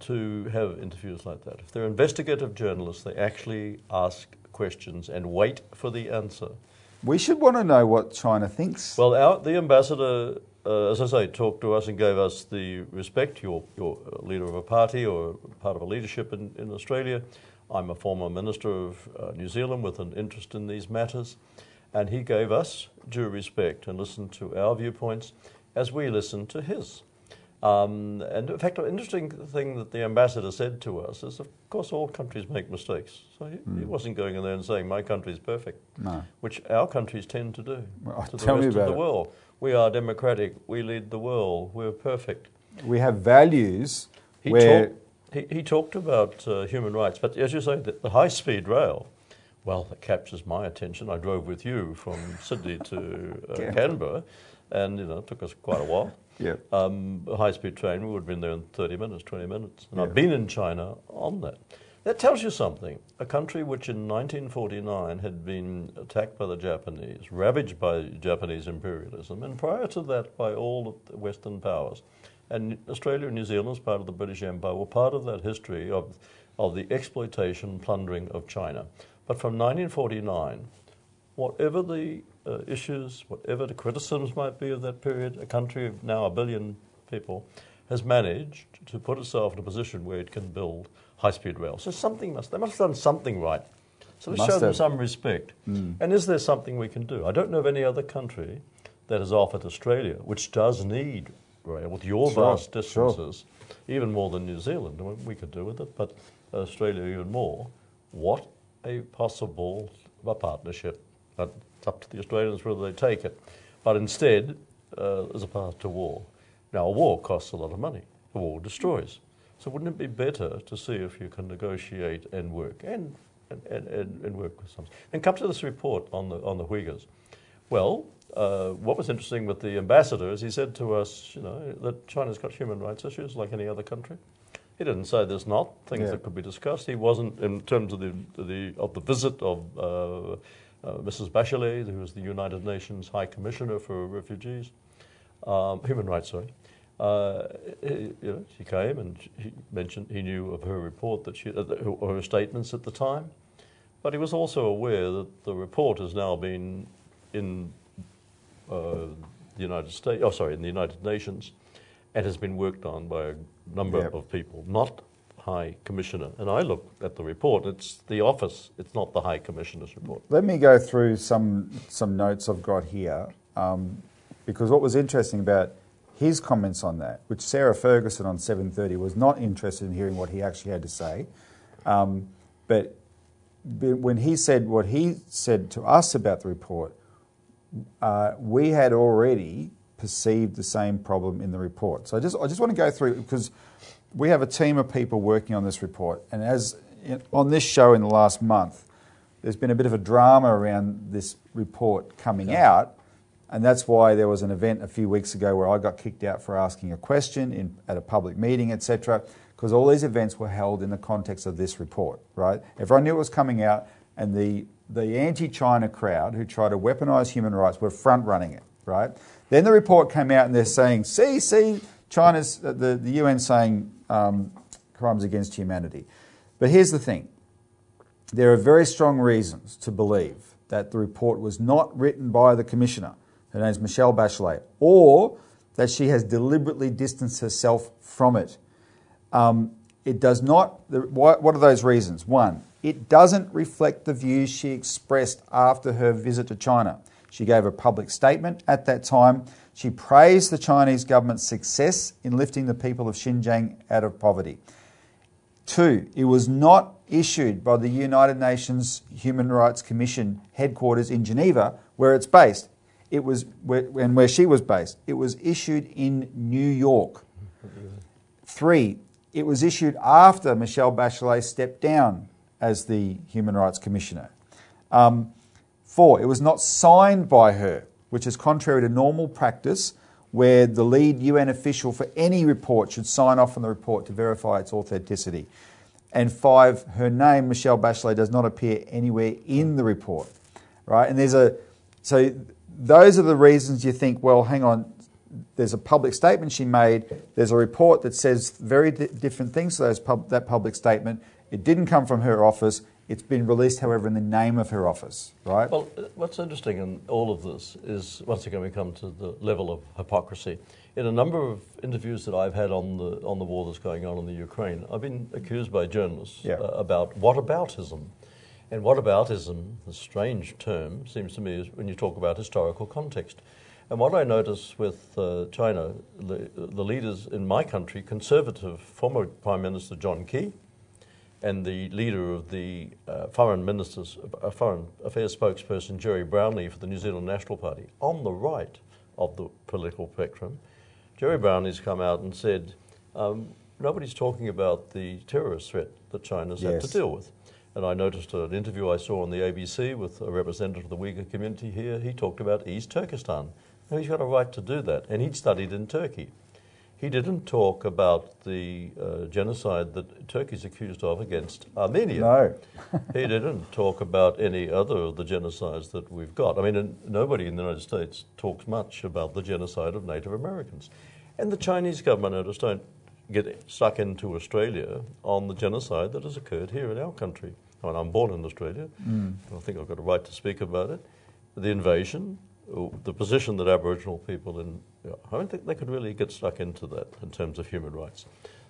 B: to have interviews like that. If they're investigative journalists, they actually ask questions and wait for the answer.
A: We should want to know what China thinks.
B: Well, our, the ambassador, uh, as I say, talked to us and gave us the respect. You're, you're a leader of a party or part of a leadership in, in Australia. I'm a former minister of uh, New Zealand with an interest in these matters. And he gave us due respect and listened to our viewpoints as we listened to his. Um, and in fact, an interesting thing that the ambassador said to us is, of course, all countries make mistakes. So he, he wasn't going in there and saying, my country's perfect,
A: No.
B: which our countries tend to do
A: Well,
B: to the rest of the
A: it.
B: world. We are democratic. We lead the world. We're perfect.
A: we have values
B: He,
A: where
B: talked, he, he talked about uh, human rights, but as you say, the, the high speed rail, well, that captures my attention. I drove with you from Sydney to uh, (laughs)
A: Canberra.
B: Canberra, and you know, it took us quite a while.
A: Yeah,
B: Um, high speed train, we would have been there in 30 minutes, 20 minutes. And
A: Yeah.
B: I've been in China on that. That tells you something. A country which in 1949 had been attacked by the Japanese, ravaged by Japanese imperialism, and prior to that by all the Western powers. And Australia and New Zealand, as part of the British Empire, were part of that history of, of the exploitation, plundering of China. But from 1949, whatever the uh, issues, whatever the criticisms might be of that period, a country of now a billion people has managed to put itself in a position where it can build high-speed rail. So something must they must have done something right. So let's
A: Must
B: show them
A: have.
B: some respect. And is there something we can do? I don't know of any other country that has offered Australia, which does need rail with your
A: Sure,
B: vast
A: sure.
B: distances, even more than New Zealand. We could do with it, but Australia even more. What a possible a partnership. But it's up to the Australians whether they take it. But instead, uh, there's a path to war. Now, a war costs a lot of money. A war destroys. So wouldn't it be better to see if you can negotiate and work and, and, and, and, work with some? And come to this report on the, on the Uyghurs. Well, uh, what was interesting with the ambassador is he said to us, you know, that China's got human rights issues like any other country. He didn't say there's not things
A: Yeah.
B: that could be discussed. He wasn't in terms of the, the of the visit of uh, Mrs. Bachelet, who was the United Nations High Commissioner for Refugees, um, human rights. Sorry, uh, you know, she came and he mentioned he knew of her report that she uh, or her statements at the time, but he was also aware that the report has now been in uh, the United States. Oh, sorry, in the United Nations, and has been worked on by a number
A: Yep.
B: of people, not High Commissioner. And I looked at the report. It's the office. It's not the High Commissioner's report.
A: Let me go through some some notes I've got here, um, because what was interesting about his comments on that, which Sarah Ferguson on 7:30 was not interested in hearing what he actually had to say, um, but but when he said what he said to us about the report, uh, we had already perceived the same problem in the report. So I just I just want to go through because we have a team of people working on this report, and as in, on this show in the last month, there's been a bit of a drama around this report coming out, and that's why there was an event a few weeks ago where I got kicked out for asking a question in, at a public meeting, etc. Because all these events were held in the context of this report, right? Everyone knew it was coming out, and the the anti-China crowd who try to weaponize human rights were front running it, right? Then the report came out, and they're saying, "See, see, China's the the UN saying um, crimes against humanity." But here's the thing: there are very strong reasons to believe that the report was not written by the commissioner, her name is Michelle Bachelet, or that she has deliberately distanced herself from it. Um, it does not. What, what are those reasons? One, it doesn't reflect the views she expressed after her visit to China. She gave a public statement at that time. She praised the Chinese government's success in lifting the people of Xinjiang out of poverty. Two, it was not issued by the United Nations Human Rights Commission headquarters in Geneva, where it's based. It was where, and where she was based. It was issued in New York. Three, it was issued after Michelle Bachelet stepped down as the Human Rights Commissioner. Um, four, it was not signed by her, which is contrary to normal practice, where the lead UN official for any report should sign off on the report to verify its authenticity. And five, her name, Michelle Bachelet, does not appear anywhere in the report. Right? And there's a so those are the reasons you think, well, hang on, there's a public statement she made. There's a report that says very di- different things to those pub- that public statement. It didn't come from her office. It's been released, however, in the name of her office, right?
B: Well, uh, what's interesting in all of this is once again we come to the level of hypocrisy. In a number of interviews that I've had on the on the war that's going on in the Ukraine, I've been accused by journalists
A: Yeah.
B: uh, about whataboutism. And whataboutism, a strange term, seems to me, is when you talk about historical context. And what I notice with uh, China, the, the leaders in my country, conservative former Prime Minister John Key, and the leader of the uh, foreign ministers, uh, foreign affairs spokesperson Gerry Brownlee for the New Zealand National Party, on the right of the political spectrum, Gerry Brownlee's come out and said, um, nobody's talking about the terrorist threat that China's had to deal with. And I noticed an interview I saw on the ABC with a representative of the Uyghur community here. He talked about East Turkestan. Now, he's got a right to do that, and he'd studied in Turkey. He didn't talk about the uh, genocide that Turkey's accused of against Armenia.
A: no. (laughs)
B: he didn't talk about any other of the genocides that we've got. I mean, nobody in the United States talks much about the genocide of Native Americans. And the Chinese government, notice, don't get stuck into Australia on the genocide that has occurred here in our country. I mean, I'm born in Australia. I think I've got a right to speak about it. The invasion, the position that Aboriginal people in, yeah, I don't think they could really get stuck into that in terms of human rights.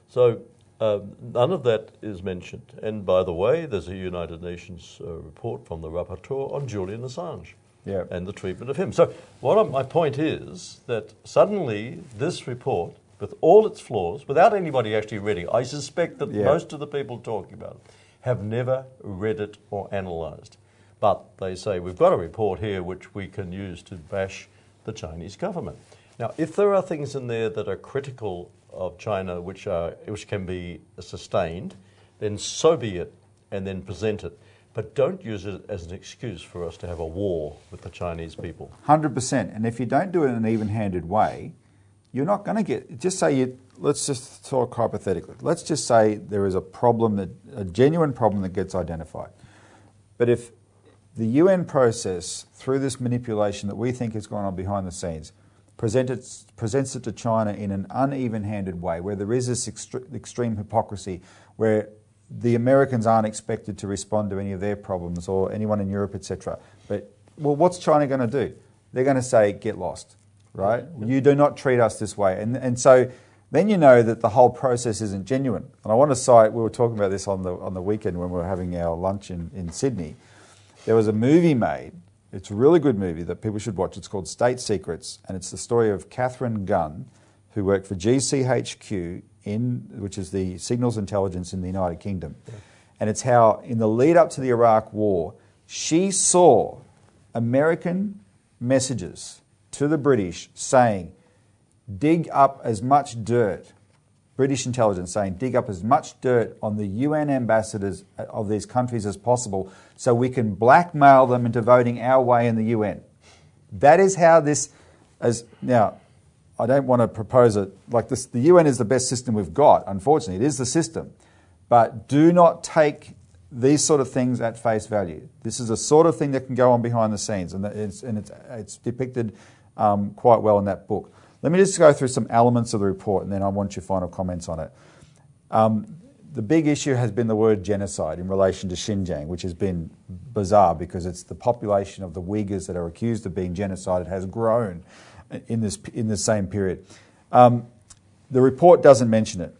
B: So um, none of that is mentioned. And by the way, there's a United Nations uh, report from the rapporteur on Julian Assange
A: Yeah.
B: and the treatment of him. So what I'm- my point is that suddenly this report, with all its flaws, without anybody actually reading, I suspect that
A: Yeah.
B: most of the people talking about it have never read it or analysed. But they say we've got a report here which we can use to bash the Chinese government. Now, if there are things in there that are critical of China which are which can be sustained, then so be it, and then present it. But don't use it as an excuse for us to have a war with the Chinese people.
A: Hundred percent. And if you don't do it in an even-handed way, you're not going to get. Just say you. Let's just talk hypothetically. Let's just say there is a problem that a genuine problem that gets identified. But if the UN process, through this manipulation that we think is going on behind the scenes, present it, presents it to China in an uneven handed way, where there is this extre- extreme hypocrisy, where the Americans aren't expected to respond to any of their problems or anyone in Europe, etc. But, well, what's China going to do? They're going to say, get lost, right? You do not treat us this way. And, and so then you know that the whole process isn't genuine. And I want to cite, we were talking about this on the, on the weekend when we were having our lunch in, in Sydney. There was a movie made it's a really good movie that people should watch. It's called State Secrets, and it's the story of Katharine Gun, who worked for GCHQ, in, which is the signals intelligence in the United Kingdom. Yeah. And it's how, in the lead up to the Iraq War, she saw American messages to the British saying, dig up as much dirt British intelligence saying dig up as much dirt on the UN ambassadors of these countries as possible so we can blackmail them into voting our way in the UN. That is how this, as now, I don't want to propose it like this. The UN is the best system we've got. Unfortunately, it is the system, but do not take these sort of things at face value. This is a sort of thing that can go on behind the scenes, and it's, and it's, it's depicted um, quite well in that book. Let me just go through some elements of the report and then I want your final comments on it. Um, the big issue has been the word genocide in relation to Xinjiang, which has been bizarre because it's the population of the Uyghurs that are accused of being genocided has grown in this in the same period. Um, the report doesn't mention it.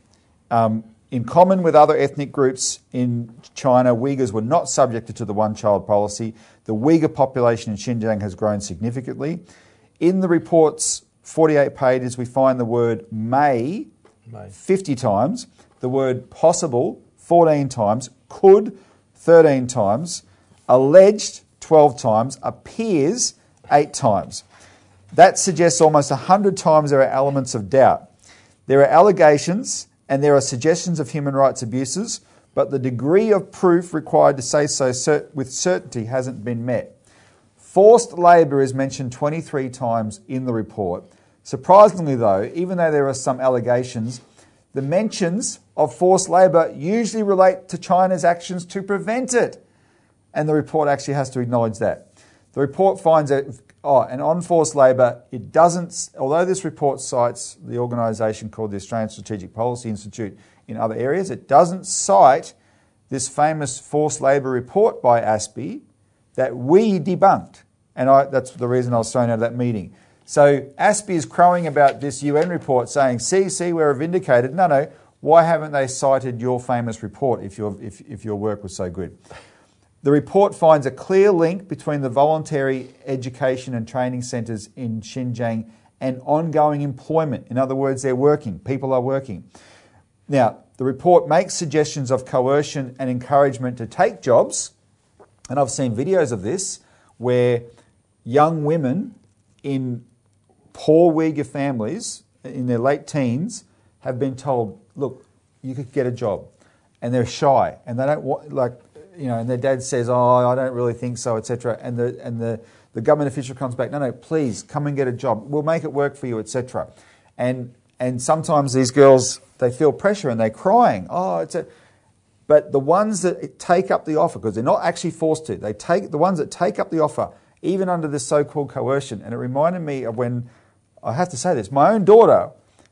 A: Um, in common with other ethnic groups in China, Uyghurs were not subjected to the one child policy. The Uyghur population in Xinjiang has grown significantly. In the report's 48 pages, we find the word may, may 50 times, the word possible 14 times, could 13 times, alleged 12 times, appears 8 times. That suggests almost 100 times there are elements of doubt. There are allegations and there are suggestions of human rights abuses, but the degree of proof required to say so with certainty hasn't been met. Forced labour is mentioned 23 times in the report, Surprisingly, though, even though there are some allegations, the mentions of forced labour usually relate to China's actions to prevent it. And the report actually has to acknowledge that. The report finds that, oh, and on forced labour, it doesn't, although this report cites the organisation called the Australian Strategic Policy Institute in other areas, it doesn't cite this famous forced labour report by ASPI that we debunked. And I, that's the reason I was thrown out of that meeting. So ASPI is crowing about this UN report saying, see, see, we're vindicated. No, no, why haven't they cited your famous report if your, if, if your work was so good? The report finds a clear link between the voluntary education and training centres in Xinjiang and ongoing employment. In other words, they're working, people are working. Now, the report makes suggestions of coercion and encouragement to take jobs, and I've seen videos of this where young women in poor Uyghur families in their late teens have been told, look, you could get a job. And they're shy and they don't want, like, you know, and their dad says, oh, I don't really think so, etc. And the, and the, the government official comes back, no, no, please come and get a job. We'll make it work for you, etc. And, and sometimes these girls, they feel pressure and they're crying. Oh, it's a, but the ones that take up the offer, because they're not actually forced to, they take the ones that take up the offer, even under this so-called coercion. And it reminded me of when I have to say this. My own daughter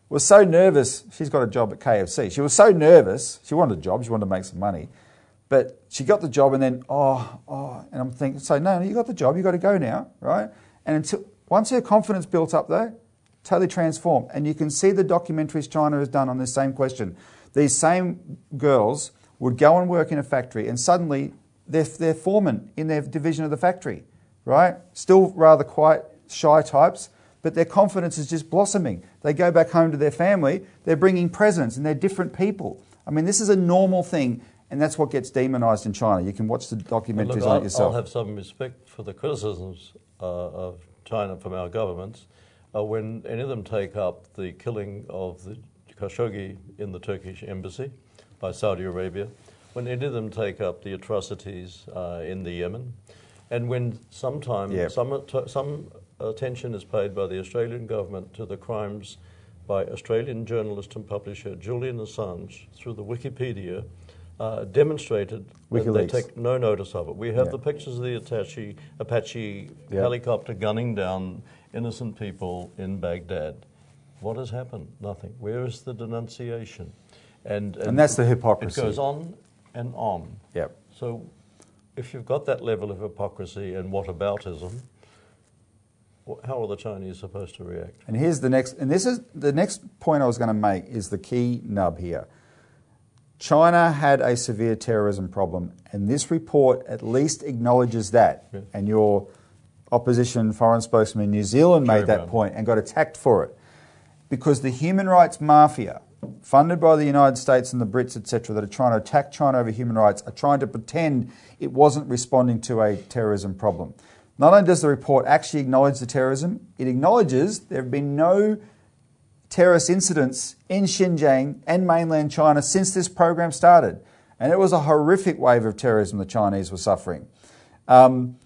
A: was so nervous. She's got a job at KFC. She was so nervous. She wanted a job. She wanted to make some money. But she got the job and then, oh, oh, and I'm thinking, so no, no, you got the job. you got to go now, right? And until, once her confidence built up though, totally transformed. And you can see the documentaries China has done on this same question. These same girls would go and work in a factory and suddenly they're, they're foreman in their division of the factory, right? Still rather quiet, shy types, but their confidence is just blossoming. They go back home to their family, they're bringing presents, and they're different people. I mean, this is a normal thing, and that's what gets demonised in China. You can watch the documentaries look, on it yourself.
B: I'll have some respect for the criticisms uh, of China from our governments uh, when any of them take up the killing of the Khashoggi in the Turkish embassy by Saudi Arabia, when any of them take up the atrocities uh, in the Yemen, and when sometimes some, some attention is paid by the Australian government to the crimes by Australian journalist and publisher Julian Assange through the Wikipedia uh, demonstrated that they take no notice of it. We have
A: Yeah.
B: the pictures of the Apache, Apache
A: Yeah.
B: helicopter gunning down innocent people in Baghdad. What has happened? Nothing. Where is the denunciation? And,
A: And that's the hypocrisy.
B: It goes on and on.
A: Yep.
B: So if you've got that level of hypocrisy and whataboutism, wh- how are the Chinese supposed to react?
A: And here's the next, and this is the next point I was going to make is the key nub here. China had a severe terrorism problem, and this report at least acknowledges that.
B: Yeah.
A: And your opposition foreign spokesman in New Zealand
B: Gerry
A: made that point and got attacked for it. Because the human rights mafia, funded by the United States and the Brits, etc., that are trying to attack China over human rights, are trying to pretend it wasn't responding to a terrorism problem. Not only does the report actually acknowledge the terrorism, it acknowledges there have been no terrorist incidents in Xinjiang and mainland China since this program started. And it was a horrific wave of terrorism the Chinese were suffering. Um,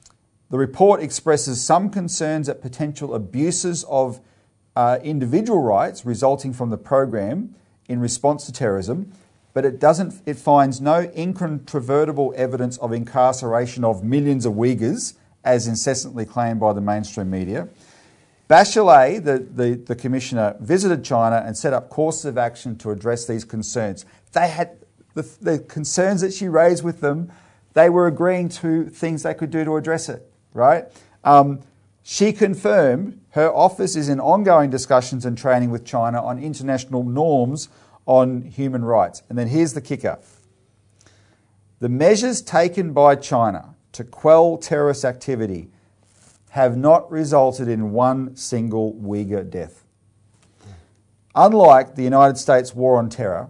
A: the report expresses some concerns at potential abuses of uh, individual rights resulting from the program in response to terrorism, but it doesn't. It finds no incontrovertible evidence of incarceration of millions of Uyghurs, as incessantly claimed by the mainstream media. Bachelet, the, the, the commissioner, visited China and set up courses of action to address these concerns. They had the, the concerns that she raised with them, they were agreeing to things they could do to address it, right? Um, she confirmed her office is in ongoing discussions and training with China on international norms on human rights. And then here's the kicker the measures taken by China to quell terrorist activity have not resulted in one single Uyghur death. Unlike the United States war on terror,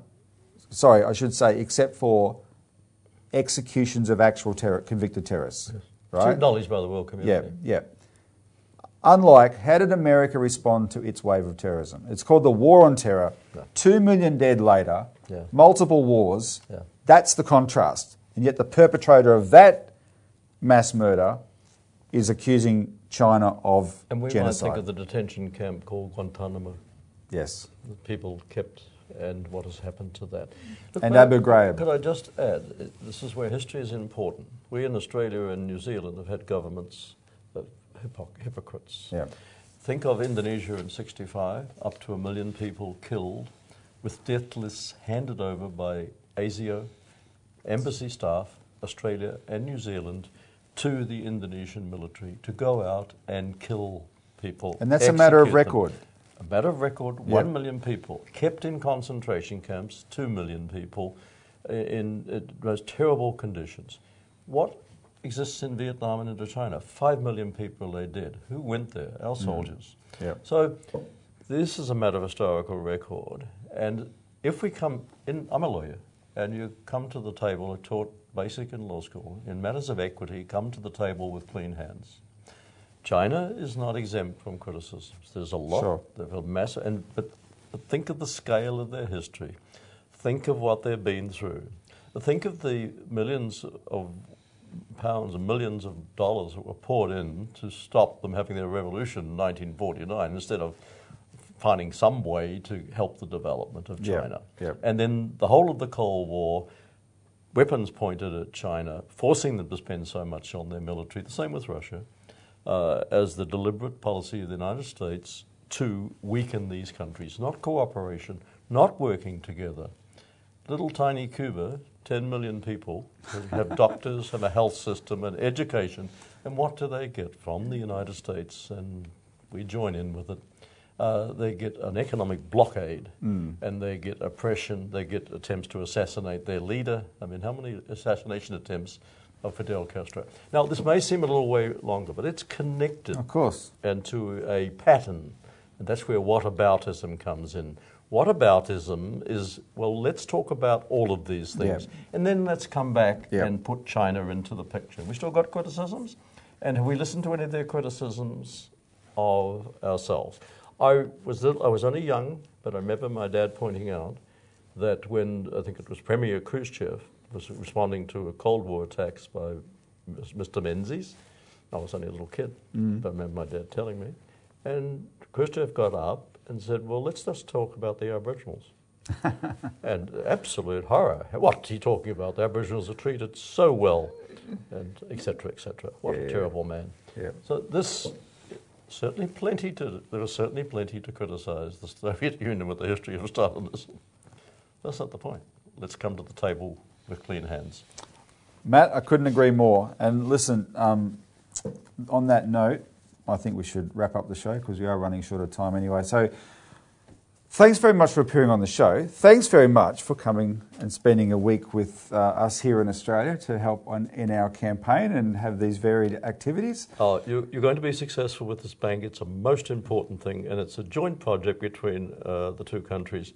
A: sorry, I should say, except for executions of actual terror, convicted terrorists.
B: It's
A: Right?
B: acknowledged by the world
A: Yeah,
B: community.
A: yeah. Unlike, how did America respond to its wave of terrorism? It's called the War on Terror.
B: Yeah.
A: Two million dead later,
B: Yeah.
A: multiple wars.
B: Yeah.
A: That's the contrast. And yet the perpetrator of that mass murder is accusing China of
B: And we
A: genocide.
B: might think of the detention camp called Guantanamo.
A: yes.
B: the people kept and what has happened to that. Look,
A: And Abu Ghraib.
B: Could I just add, this is where history is important. We in Australia and New Zealand have had governments of hypoc- hypocrites.
A: Yeah.
B: Think of Indonesia in 65, up to a million people killed, with death lists handed over by ASIO, embassy staff, Australia and New Zealand, to the Indonesian military to go out and kill people.
A: And that's a matter of
B: execute them.
A: record.
B: A matter of record,
A: Yep.
B: one million people kept in concentration camps, two million people in, in most terrible conditions. What exists in Vietnam and Indochina? Five million people they did. Who went there? Our mm. soldiers.
A: Yep.
B: So this is a matter of historical record. And if we come in, I'm a lawyer, and you come to the table, I taught basic in law school, in matters of equity, come to the table with clean hands. China is not exempt from criticisms. There's a lot.
A: Sure.
B: They've a massive, and but, but think of the scale of their history. Think of what they've been through. Think of the millions of pounds and millions of dollars that were poured in to stop them having their revolution in 1949 instead of finding some way to help the development of China.
A: Yeah, yeah.
B: And then the whole of the Cold War, weapons pointed at China, forcing them to spend so much on their military, the same with Russia, uh, as the deliberate policy of the United States to weaken these countries. Not cooperation, not working together. Little tiny Cuba, 10 million people, have (laughs) doctors and a health system and education, and what do they get from the United States? And we join in with it. Uh, they get an economic blockade and they get oppression, they get attempts to assassinate their leader. I mean, how many assassination attempts of Fidel Castro? Now, this may seem a little way longer, but it's connected
A: Of course.
B: and to a pattern. And that's where whataboutism comes in. Whataboutism is, well, let's talk about all of these things.
A: Yeah.
B: And then let's come back
A: Yeah.
B: and put China into the picture. We still got criticisms? And have we listened to any of their criticisms of ourselves? I was, little, I was only young, but I remember my dad pointing out that when I think it was Premier Khrushchev was responding to a Cold War attacks by Mr. Menzies, I was only a little kid, mm. but I remember my dad telling me. And Khrushchev got up and said, well, let's just talk about the Aboriginals. (laughs) and absolute horror. What's he talking about? The Aboriginals are treated so well, and etc. etc. What
A: Yeah.
B: a terrible man.
A: Yeah.
B: So this certainly plenty to there is certainly plenty to criticise the Soviet (laughs) Union with the history of Stalinism. That's not the point. Let's come to the table with clean hands.
A: Matt, I couldn't agree more. And listen, um, on that note, I think we should wrap up the show because we are running short of time anyway. So, thanks very much for appearing on the show. Thanks very much for coming and spending a week with uh, us here in Australia to help on, in our campaign and have these varied activities.
B: Oh, you, you're going to be successful with this bank. It's a most important thing, and it's a joint project between uh, the two countries.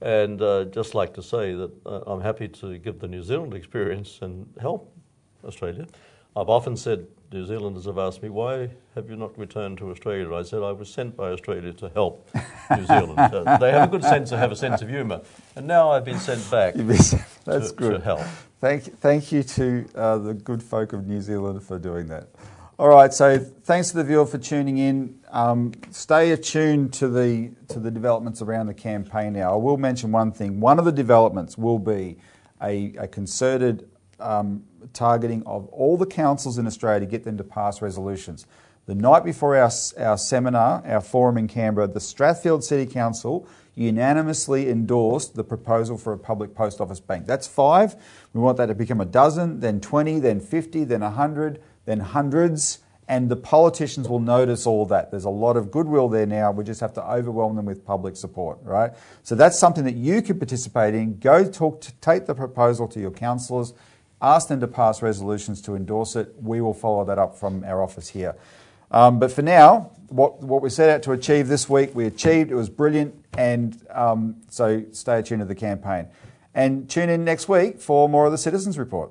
B: And uh, just like to say that uh, I'm happy to give the New Zealand experience and help Australia. I've often said New Zealanders have asked me, why have you not returned to Australia? I said I was sent by Australia to help New (laughs) Zealand. Uh, they have a good sense, they have a sense of humour. And now I've been sent back
A: That's
B: to,
A: good.
B: to help.
A: Thank, thank you to uh, the good folk of New Zealand for doing that. All right, so thanks to the viewer for tuning in. Um, stay attuned to the to the developments around the campaign now. I will mention one thing. One of the developments will be a, a concerted um, targeting of all the councils in Australia to get them to pass resolutions. The night before our, our seminar, our forum in Canberra, the Strathfield City Council unanimously endorsed the proposal for a public post office bank. That's five. We want that to become a dozen, then 20, then 50, then 100, then hundreds. And the politicians will notice all that. There's a lot of goodwill there now. We just have to overwhelm them with public support, right? So that's something that you could participate in. Go talk to, take the proposal to your councillors, ask them to pass resolutions to endorse it. We will follow that up from our office here. Um, but for now, what, what we set out to achieve this week, we achieved. It was brilliant. And um, so stay tuned to the campaign. And tune in next week for more of the Citizens Report.